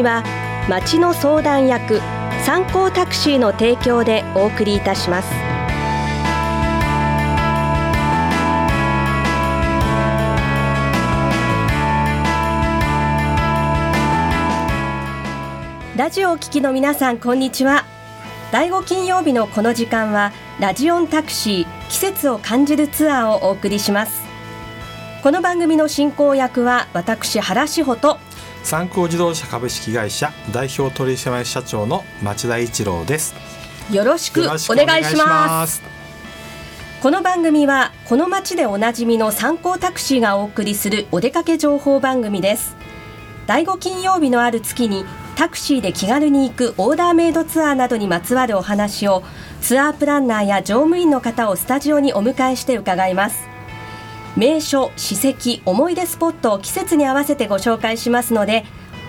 組は町の相談役参考タクシーの提供でお送りいたします。ラジオを聞きの皆さんこんにちは。第5金曜日のこの時間はラジオンタクシー季節を感じるツアーをお送りします。この番組の進行役は私原志穂と三高自動車株式会社代表取締役社長の町田一郎です。よろしくお願いします。この番組はこの町でおなじみの参考タクシーがお送りするお出かけ情報番組です。第5金曜日のある月にタクシーで気軽に行くオーダーメイドツアーなどにまつわるお話をツアープランナーや乗務員の方をスタジオにお迎えして伺います名所、史跡、思い出スポットを季節に合わせてご紹介しますので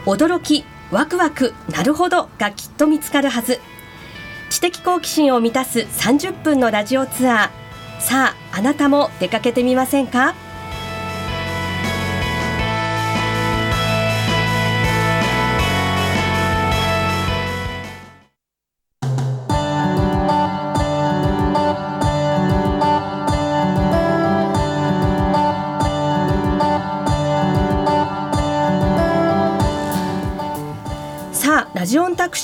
驚き、ワクワク、なるほどがきっと見つかるはず。知的好奇心を満たす30分のラジオツアー。さああなたも出かけてみませんか？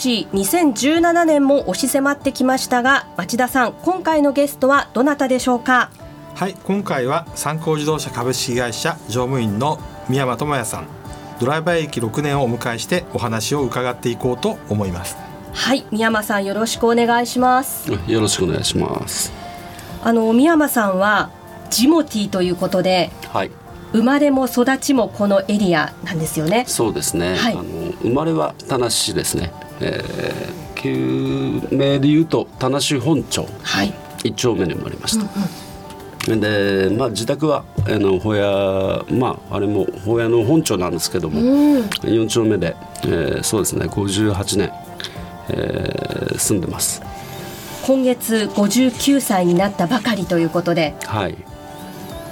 ジオンタクシー2017年も押し迫ってきましたが町田さん今回のゲストはどなたでしょうか？はい今回は三高自動車株式会社乗務員の宮間智也さんドライバー歴6年をお迎えしてお話を伺っていこうと思いますはい宮間さんよろしくお願いしますよろしくお願いしますあの宮間さんはジモティーということではい生まれも育ちもこのエリアなんですよね。そうですね。はい、あの生まれは田無市ですね。えー、旧名で言うと田無本町、はい、一丁目に生まれました。うんうん、で、まあ自宅はあのホヤまああれもホヤの本町なんですけども、四、うん、丁目で、えー、そうですね58年、えー、住んでます。今月59歳になったばかりということで、はい。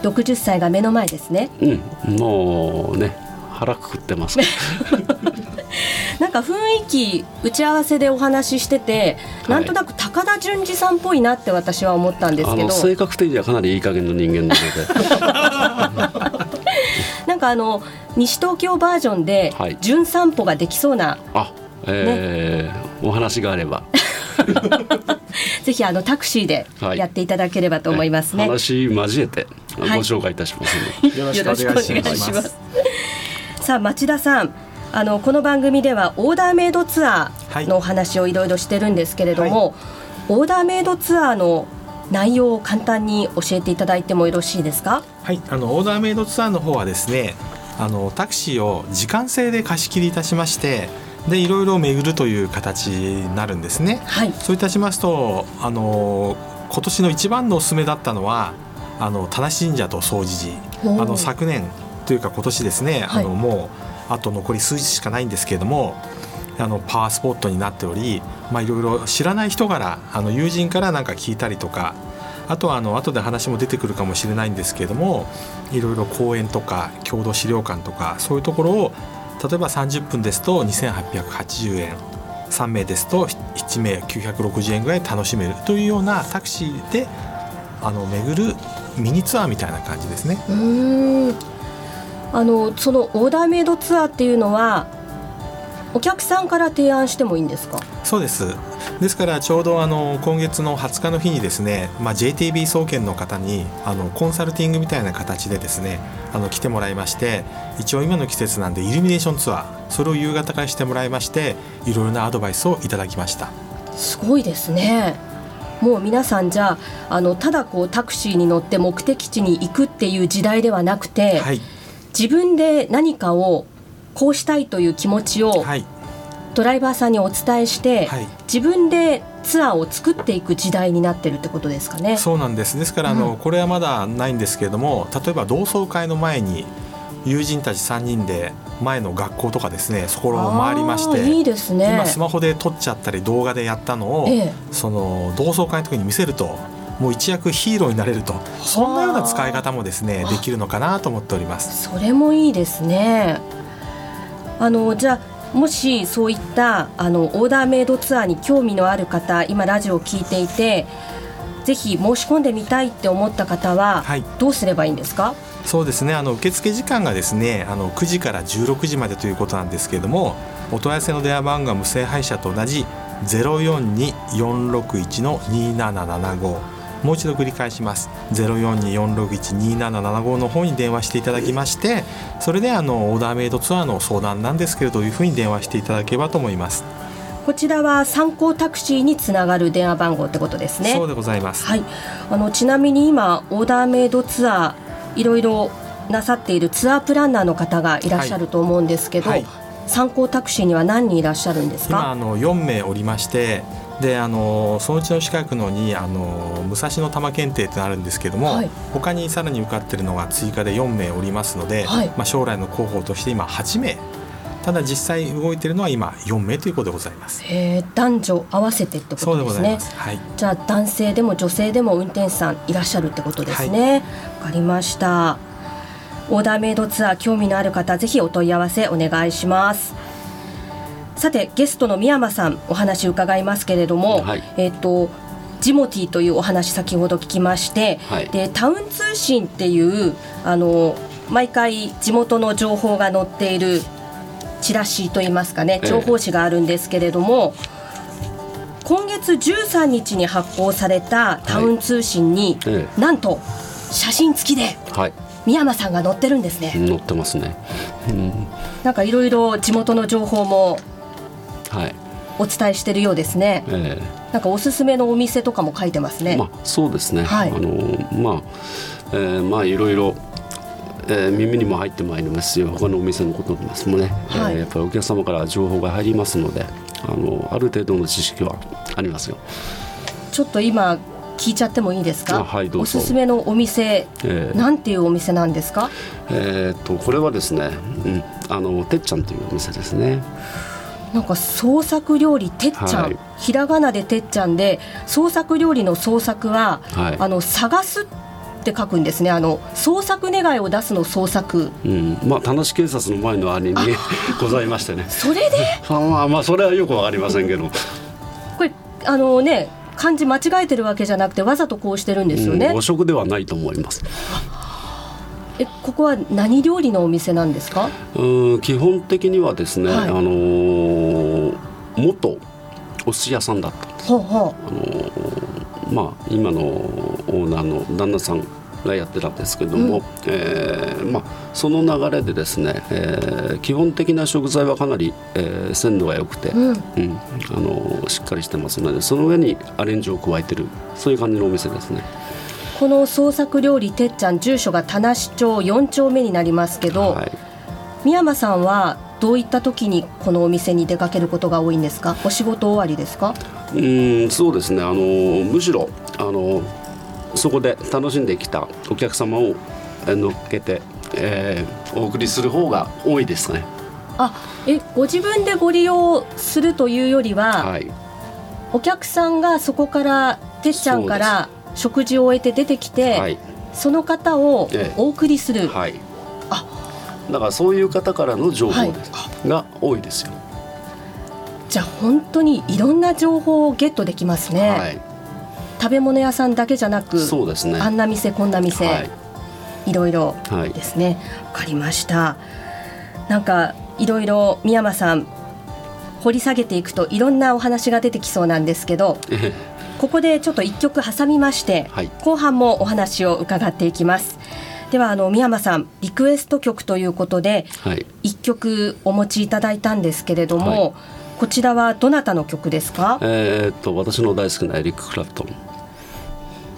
60歳が目の前ですね。うん、もうね腹くくってます。なんか雰囲気打ち合わせでお話ししてて、はい、なんとなく高田純次さんっぽいなって私は思ったんですけど。性格的にはかなりいい加減の人間なので。なんかあの西東京バージョンで「純散歩」ができそうな、はい、あえー、ね、お話があれば。ぜひあのタクシーでやっていただければと思いますね。はい、話交えてご紹介いたしますはい、よろしくお願いします。さあ町田さん。あのこの番組ではオーダーメイドツアーのお話をいろいろしてるんですけれども、はい、オーダーメイドツアーの内容を簡単に教えていただいてもよろしいですか？はい。あのオーダーメイドツアーの方はですねあのタクシーを時間制で貸し切りいたしましてでいろいろ巡るという形になるんですね。はい、そういたしますとあの今年の一番のおすすめだったのはあの田無神社と総持寺。あの昨年というか今年ですね、はい、あのもうあと残り数日しかないんですけれどもあのパワースポットになっており、いろいろ知らない人からあの友人からなんか聞いたりとかあとはあの後で話も出てくるかもしれないんですけれどもいろいろ公園とか郷土資料館とかそういうところを例えば30分ですと2880円3名ですと1名960円ぐらい楽しめるというようなタクシーであの巡るミニツアーみたいな感じですね。あのそのオーダーメイドツアーっていうのはお客さんから提案してもいいんですか？そうです。ですからちょうどあの今月の20日の日にですね、まあ、JTB 総研の方にあのコンサルティングみたいな形でですねあの来てもらいまして一応今の季節なんでイルミネーションツアーそれを夕方からしてもらいましていろいろなアドバイスをいただきました。すごいですね。もう皆さんじゃあのただこうタクシーに乗って目的地に行くっていう時代ではなくて、はい、自分で何かをこうしたいという気持ちを、はい、ドライバーさんにお伝えして、はい、自分でツアーを作っていく時代になってるってことですかね。そうなんです。ですからあの、うん、これはまだないんですけれども例えば同窓会の前に友人たち3人で前の学校とかですねそこを回りましていいですね。今スマホで撮っちゃったり動画でやったのを、ええ、その同窓会の時に見せるともう一躍ヒーローになれると。そんなような使い方もですねできるのかなと思っております。それもいいですね。あのじゃあもしそういったあのオーダーメイドツアーに興味のある方今ラジオを聞いていてぜひ申し込んでみたいって思った方は、どうすればいいんですか？そうですね。あの受付時間がですねあの9時から16時までということなんですけれどもお問い合わせの電話番号は無線配車と同じ042461の2775もう一度繰り返します。0424612775の方に電話していただきましてそれであのオーダーメイドツアーの相談なんですけれどいうふうに電話していただければと思います。こちらは参考タクシーにつながる電話番号ってことですね。そうでございます。はい。あのちなみに今オーダーメイドツアーいろいろなさっているツアープランナーの方がいらっしゃると思うんですけど、はい。はい、参考タクシーには何人いらっしゃるんですか？今あの4名おりましてであのそのうちの近くのにあの武蔵野玉検定ってあるんですけども、はい、他にさらに受かってるのが追加で4名おりますので、はい、まあ、将来の候補として今8名ただ実際動いているのは今4名ということでございます。え男女合わせてってことですね。すはい、じゃあ男性でも女性でも運転手さんいらっしゃるってことですね。わ、かりました。オーダーメイドツアー興味のある方ぜひお問い合わせお願いします。さてゲストの宮間さんお話伺いますけれども、はい、えっ、とジモティーというお話先ほど聞きまして、はい、でタウン通信っていうあの毎回地元の情報が載っているチラシといいますかね情報誌があるんですけれども、えー、今月13日に発行されたタウン通信に、はい。えー、なんと写真付きで、はい、宮間さんが載ってるんですね。載ってますね、うん、なんかいろいろ地元の情報もはい、お伝えしているようですね、えー、なんかおすすめのお店とかも書いてますね。まあ、そうですね、はい、あのまあ、えー、まあいろいろえー、耳にも入ってまいりますよ他のお店のことですもね、はい、えー、やっぱりお客様から情報が入りますのであのある程度の知識はありますよ。ちょっと今聞いちゃってもいいですか、はい、おすすめのお店、えー、なんていうお店なんですか？えっとこれはですね、うん、あのてっちゃんというお店ですねなんか創作料理てっちゃん、はい、ひらがなでてっちゃんで創作料理の創作は、はい、あの探すって書くんですね。あの創作願いを出すの創作、うん、まあ田無警察の前の兄にございましてね。それで？まあまあそれはよくわかりませんけど。これあのね漢字間違えてるわけじゃなくてわざとこうしてるんですよね、誤植ではないと思いますえここは何料理のお店なんですか？うん基本的にはですね、はい、あのー、元お寿司屋さんだったんです、はあはあ、あのー、まあ、今のオーナーの旦那さんがやってたんですけども、うん、えー、まあ、その流れでですね、えー、基本的な食材はかなり、えー、鮮度が良くて、うん、うん、あのしっかりしてますのでその上にアレンジを加えてるそういう感じのお店ですね。この創作料理てっちゃん住所が田無町4丁目になりますけど、はい、宮間さんはどういった時にこのお店に出かけることが多いんですか？お仕事終わりですか？うんそうですね。あのむしろあのそこで楽しんできたお客様を乗っけて、えー、お送りする方が多いですね。あえご自分でご利用するというよりは、はい、お客さんがそこからてっちゃんから食事を終えて出てきて、はい、その方をお送りする、ええ、はい、あ。だからそういう方からの情報はい、が多いですよ。じゃあ本当にいろんな情報をゲットできますね、はい、食べ物屋さんだけじゃなくそうですね。あんな店こんな店、はい、いろいろですね。わ、かりました。なんかいろいろ宮間さん掘り下げていくといろんなお話が出てきそうなんですけどここでちょっと1曲挟みまして、はい、後半もお話を伺っていきます。ではあの宮間さんリクエスト曲ということで、はい、1曲お持ちいただいたんですけれども、はい、こちらはどなたの曲ですか？えー、っと私の大好きなエリック・クラプトン。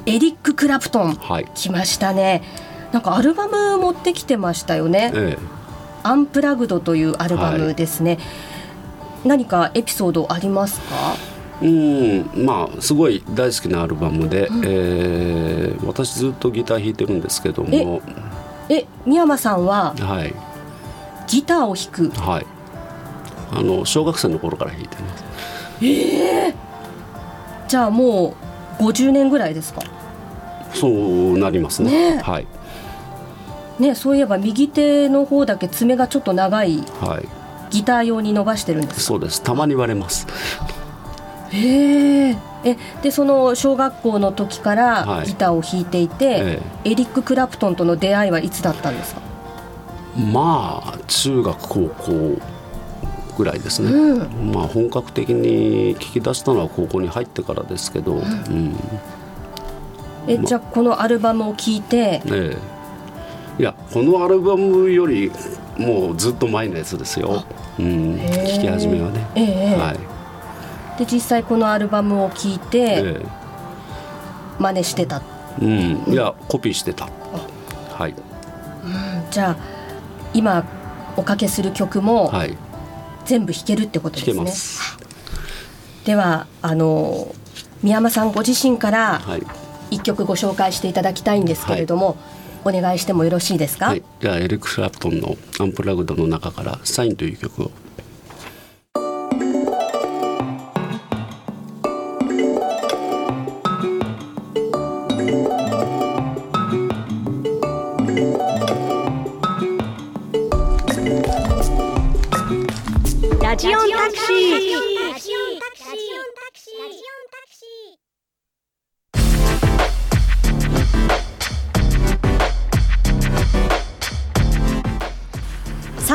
エリック・クラプトン、はい、来ましたね。なんかアルバム持ってきてましたよね、ええ、アンプラグドというアルバムですね、何かエピソードありますか？うんまあすごい大好きなアルバムで、うん、えー、私ずっとギター弾いてるんですけども。え宮間さんは、はい、ギターを弾く？はい。あの小学生の頃から弾いてます。ええー、じゃあもう50年ぐらいですか？そうなりますね、ね、はい。ねそういえば右手の方だけ爪がちょっと長い、はい、ギギター用に伸ばしてるんですそうです。たまに言われますへええでその小学校の時からギターを弾いていて、はいええ、エリック・クラプトンとの出会いはいつだったんですか？まあ中学高校ぐらいですね、うん、まあ本格的に聞き出したのは高校に入ってからですけど、うん、うん、えじゃあこのアルバムを聴いて、ええ、いやこのアルバムよりもうずっと前のやつですよ、うん、聞き始めはね、え。はい、で実際このアルバムを聴いて、ええ、真似してた。うん。いやコピーしてた。はい、うん、じゃあ今おかけする曲も、はい、全部弾けるってことですね。ではあの宮山さんご自身から一曲ご紹介していただきたいんですけれども、はい、お願いしてもよろしいですか、はい、じゃあエリック・クラプトンの「アンプラグド」の中から「サイン」という曲を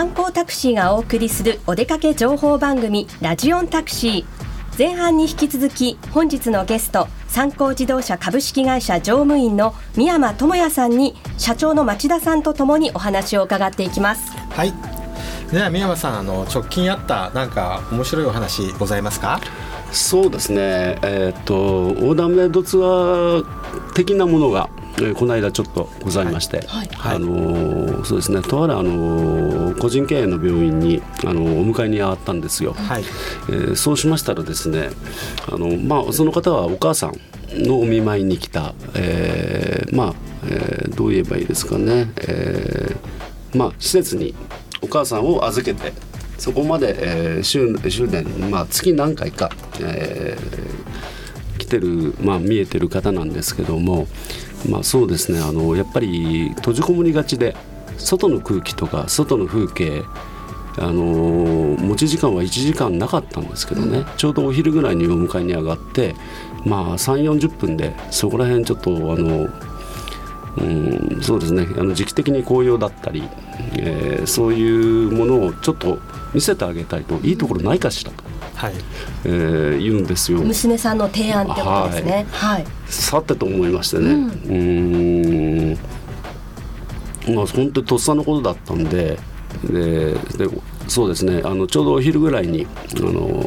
参考タクシーがお送りするお出かけ情報番組ラジオンタクシー。前半に引き続き本日のゲスト参考自動車株式会社乗務員の宮山智也さんに社長の町田さんとともにお話を伺っていきます。はい。では宮山さんあの直近あったなんか面白いお話ございますか？そうですね。えっ、と横断メイドツアー的なものがえこの間ちょっとございまして、はい。はい、あのそうですねとあるあの個人経営の病院にあのお迎えに上がったんですよ、はい、えー、そうしましたらですねあの、まあ、その方はお母さんのお見舞いに来た、えー、まあ、えー、どう言えばいいですかね、えー、まあ施設にお母さんを預けてそこまで、えー、週週年、まあ、月何回か、えー、来てる、まあ、見えてる方なんですけども、まあ、そうですね。あのやっぱり閉じこもりがちで外の空気とか外の風景あの持ち時間は1時間なかったんですけどね、うん、ちょうどお昼ぐらいにお迎えに上がってまあ3 4 0分でそこら辺ちょっとあのうんそうですね。あの時期的に紅葉だったり、えー、そういうものをちょっと見せてあげたいといいところないかしらと、はい。えー、言うんですよ。娘さんの提案ってことですね、はい、はい、さてと思いましてね。うん。まあ本当にとっさのことだったんでででそうですね。あのちょうどお昼ぐらいにあの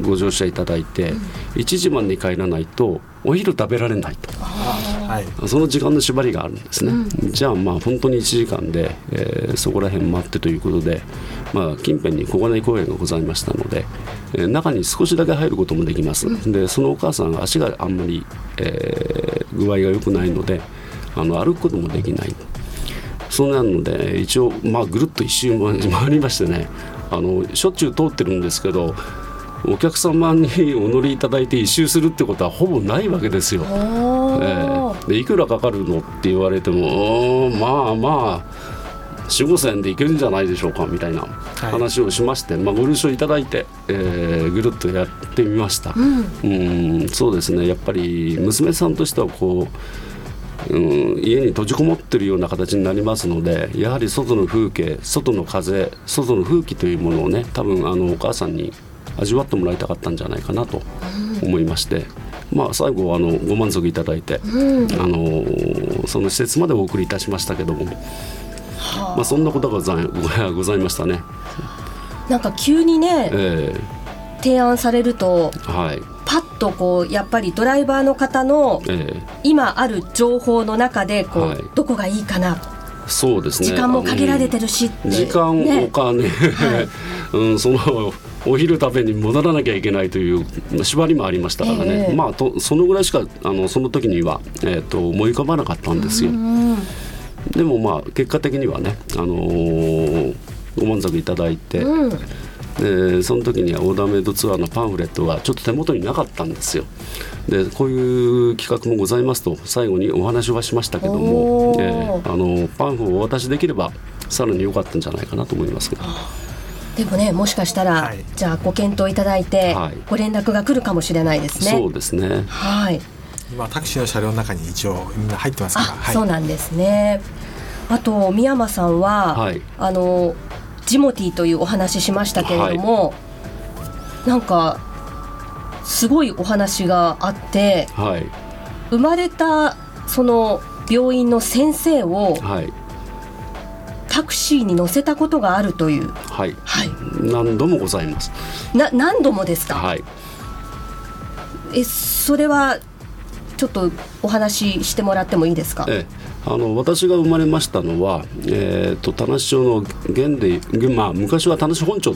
ご乗車いただいて、うん、1時までに帰らないとお昼食べられないと。はい、その時間の縛りがあるんですね、うん、じゃあまあ本当に1時間で、えー、そこら辺待ってということで、まあ、近辺に小金井公園がございましたので、えー、中に少しだけ入ることもできます、うん、でそのお母さん足があんまり、えー、具合が良くないのであの歩くこともできない。そうなので一応、まあ、ぐるっと一周回りましてねあのしょっちゅう通ってるんですけどお客様にお乗りいただいて一周するってことはほぼないわけですよ。えー、でいくらかかるのって言われてもまあまあ4 5千円でいけるんじゃないでしょうかみたいな話をしまして、はい、まあ、ご了承いただいて、えー、ぐるっとやってみました、うん、うんそうですね。やっぱり娘さんとしてはこう、うん、家に閉じこもってるような形になりますのでやはり外の風景外の風外の風紀というものをね多分あのお母さんに味わってもらいたかったんじゃないかなと思いまして。まあ、最後あのご満足いただいて、うん、あのその施設までお送りいたしましたけども、はあ、まあ、そんなことがございございましたね。なんか急にね、えー、提案されると、はい、パッとこうやっぱりドライバーの方の今ある情報の中でこう、はい、どこがいいかな。そうですね。時間も限られてるし、うん、時間、お金、はい、うん、その お昼食べに戻らなきゃいけないという縛りもありましたからね、えー、まあとそのぐらいしかあのその時には、えーと、思い浮かばなかったんですよ。でもまあ結果的にはね、あのー、ご満足いただいて、うん、でその時にはオーダーメイドツアーのパンフレットがちょっと手元になかったんですよ。でこういう企画もございますと最後にお話はしましたけども、えー、あのパンフをお渡しできればさらに良かったんじゃないかなと思いますけど。でもねもしかしたら、はい、じゃあご検討いただいて、はい、ご連絡が来るかもしれないですね。そうですね。はい。今タクシーの車両の中に一応みんな入ってますから。はい、そうなんですね。あと三山さんは、はい、あのジモティーというお話しましたけれども、はい、なんかすごいお話があって、はい、生まれたその病院の先生を、はい、タクシーに乗せたことがあるという、はい、はい、何度もございます。な何度もですか？はい。えそれはちょっとお話ししてもらってもいいですか？ええあの私が生まれましたのは、えーと、田無町の現で、まあ、昔は田無本町、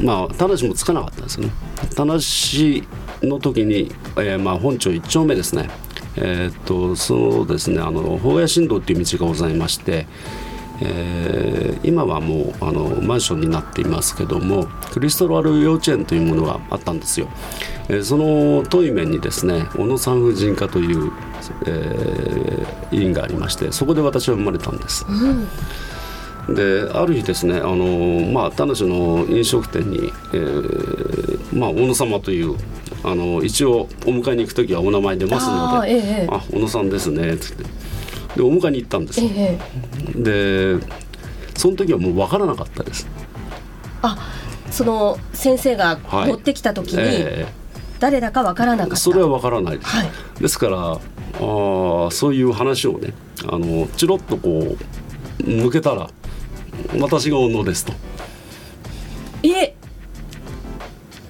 まあ、田無もつかなかったんですね田無の時に、えーまあ、本町1丁目ですね、えーと、そのですねあの法屋新道っていう道がございまして、えー、今はもうあのマンションになっていますけどもクリストラル幼稚園というものがあったんですよ、えー、その遠い面にですね小野産婦人科という、えー、医院がありましてそこで私は生まれたんです、うん。である日ですねあの、まあ、田無の飲食店に、えーまあ、小野様というあの一応お迎えに行く時はお名前出ますので「あ,、ええ、あ小野さんですね」っつってでお迎えに行ったんです、ええ、でその時はもう分からなかったです。あその先生が持ってきた時に、誰だか分からなかった。それは分からないです、はい、ですからあそういう話をねあのチロッとこう抜けたら私が小野ですと。え。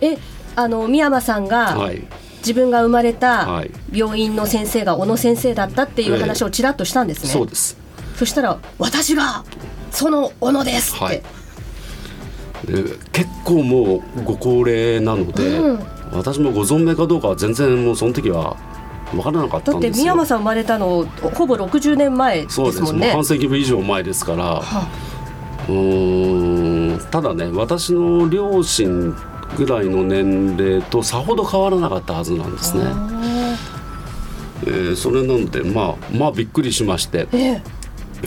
えあの三山さんが、はい自分が生まれた病院の先生が小野先生だったっていう話をちらっとしたんですね、そうです。そしたら私がその小野ですって、はい、で結構もうご高齢なので、うん、私もご存命かどうかは全然もうその時は分からなかったんですよ。だって三山さん生まれたのほぼ60年前ですもんね。半世紀以上前ですから、はあ、うん。ただね私の両親ぐらいの年齢とさほど変わらなかったはずなんですね。えー、それなのでまあまあびっくりしまして、え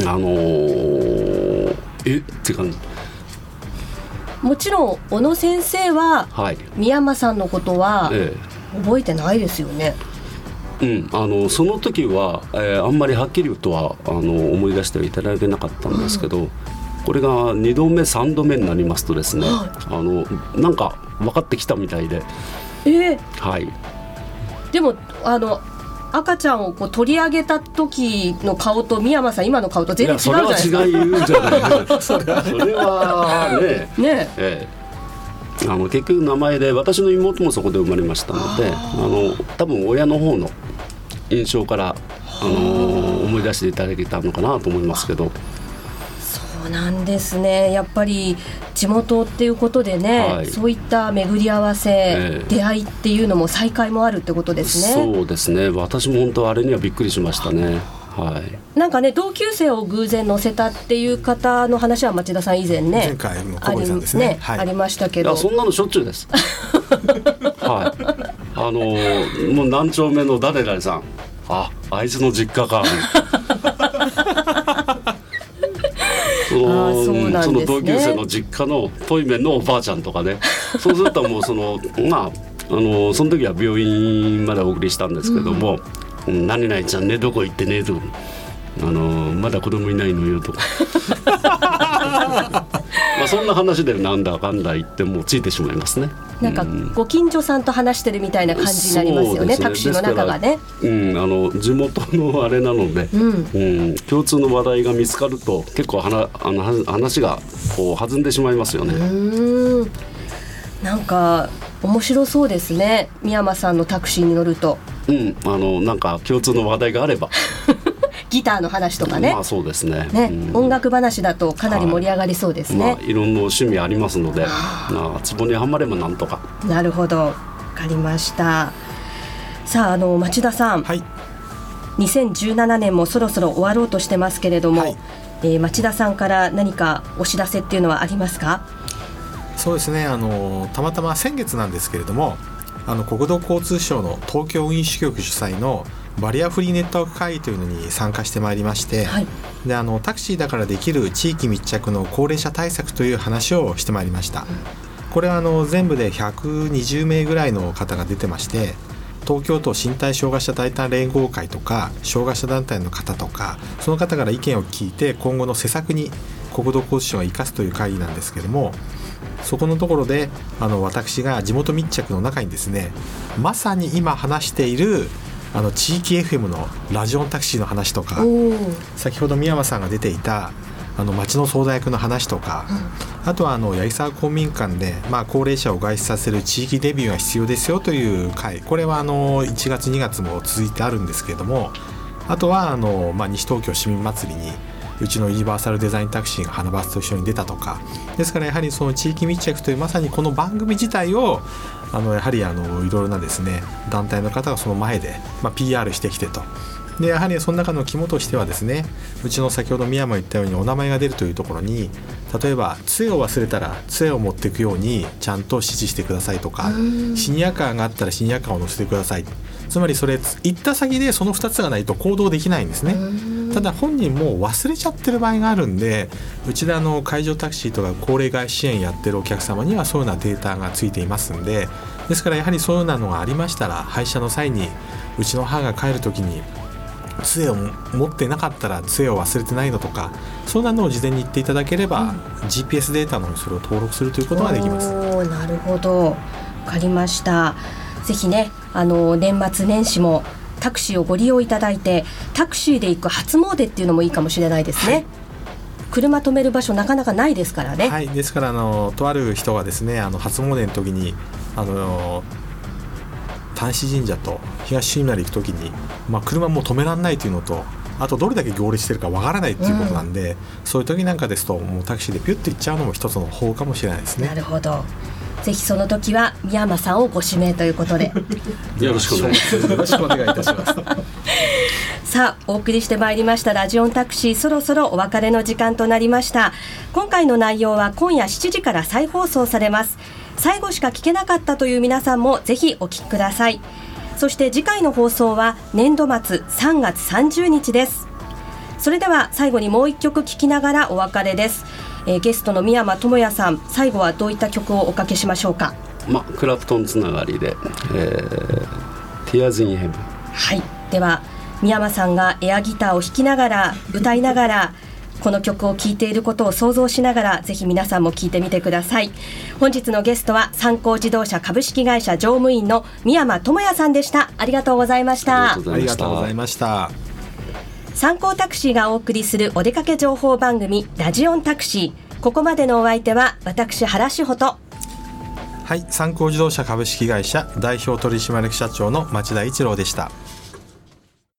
あのー、えって感じ。もちろん小野先生は、はい、三山さんのことは覚えてないですよね。うん、あのその時は、えー、あんまりはっきりとはあの思い出してはいただけなかったんですけど、うん、これが2度目3度目になりますとですね、はい、あのなんか分かってきたみたいで。えー、はい。でもあの赤ちゃんをこう取り上げた時の顔と三山さん今の顔と全然違うじゃないですか。それは違うんじゃないそれはね。ね、ええ、あの結局名前で私の妹もそこで生まれましたのであの多分親の方の印象からあの思い出していただけたのかなと思いますけど。そうなんですね。やっぱり地元っていうことでね、はい、そういった巡り合わせ、えー、出会いっていうのも再会もあるってことですね。そうですね。私も本当あれにはびっくりしましたね。はい、なんかね同級生を偶然乗せたっていう方の話は町田さん以前ね前回の小さんですね、ねはい、ありましたけど。そんなのしょっちゅうです。はい。あのもう何丁目の誰々さん。ああいつの実家かそのそ、ね,、の同級生の実家のトイメンのおばあちゃんとかね。そうするともうそのまああのその時は病院までお送りしたんですけども「うん、何々ちゃんねどこ行ってね」とあのまだ子供いないのよとか。そんな話でなんだかんだ言ってもついてしまいますね。なんかご近所さんと話してるみたいな感じになりますよね、ねタクシーの中がね。うん、あの地元のあれなので、うん、うん、共通の話題が見つかると結構はなあの話がこう弾んでしまいますよね。うんなんか面白そうですね宮山さんのタクシーに乗ると。うん、あのなんか共通の話題があれば ギターの話とかね。まあそうですね。ね、うん、音楽話だとかなり盛り上がりそうですね。はい、まあ、いろんな趣味ありますので、まあツボにはまればなんとか。なるほど、わかりました。さああの町田さん、はい、2017年もそろそろ終わろうとしてますけれども、はい、えー、町田さんから何かお知らせっていうのはありますか？そうですね。あのたまたま先月なんですけれども、あの国土交通省の東京運輸支局主催のバリアフリーネットワーク会議というのに参加してまいりまして、はい、であのタクシーだからできる地域密着の高齢者対策という話をしてまいりました。これはあの全部で120名ぐらいの方が出てまして東京都身体障害者大胆連合会とか障害者団体の方とかその方から意見を聞いて今後の施策に国土交通省が生かすという会議なんですけどもそこのところであの私が地元密着の中にですねまさに今話しているあの地域 FM のラジオンタクシーの話とか先ほど宮山さんが出ていたあの町の相談役の話とか、うん、あとはあの八木沢公民館で、まあ、高齢者を外出させる地域デビューが必要ですよという会これはあの1月2月も続いてあるんですけれどもあとはあの、まあ、西東京市民祭りにうちのユニバーサルデザインタクシーが花バスと一緒に出たとか。ですからやはりその地域密着というまさにこの番組自体をあのやはりあのいろいろなですね団体の方がその前で、まあ、PR してきてと。でやはりその中の肝としてはですねうちの先ほど宮も言ったようにお名前が出るというところに例えば杖を忘れたら杖を持っていくようにちゃんと指示してくださいとかシニアカーがあったらシニアカーを乗せてくださいつまりそれ行った先でその2つがないと行動できないんですね。ただ本人も忘れちゃってる場合があるんでうちであの会場タクシーとか高齢外支援やってるお客様にはそういうようなデータがついていますんでですからやはりそういうようなのがありましたら配車の際にうちの母が帰る時に杖を持ってなかったら杖を忘れてないのとかそんなのを事前に言っていただければ、うん、GPS データのにそれを登録するということができます。なるほど。わかりましたぜひねあの年末年始もタクシーをご利用いただいてタクシーで行く初詣っていうのもいいかもしれないですね。はい車止める場所なかなかないですからね。はい、ですからあのとある人がですねあの初詣の時にあの端子神社と東新成行く時に、まあ、車も止められないというのとあとどれだけ行列してるかわからないっていうことなんで、うん、そういう時なんかですともうタクシーでピュッと行っちゃうのも一つの方かもしれないですね。なるほどぜひその時は宮山さんをご指名ということで。よろしくお願いします。よろしくお願いいたします。さあお送りしてまいりましたラジオンタクシーそろそろお別れの時間となりました。今回の内容は今夜7時から再放送されます。最後しか聞けなかったという皆さんもぜひお聞きください。そして次回の放送は年度末3月30日です。それでは最後にもう一曲聴きながらお別れです、えー、ゲストの宮山智也さん最後はどういった曲をおかけしましょうか？まあクラプトンつながりで、えー、Tears in Heaven はい。では宮山さんがエアギターを弾きながら歌いながらこの曲を聴いていることを想像しながらぜひ皆さんも聴いてみてください。本日のゲストは三幸自動車株式会社乗務員の宮山智也さんでした。ありがとうございました。ありがとうございました参考タクシーがお送りするお出かけ情報番組ラジオンタクシー。ここまでのお相手は私原志穂と。はい参考自動車株式会社代表取締役社長の町田一郎でした。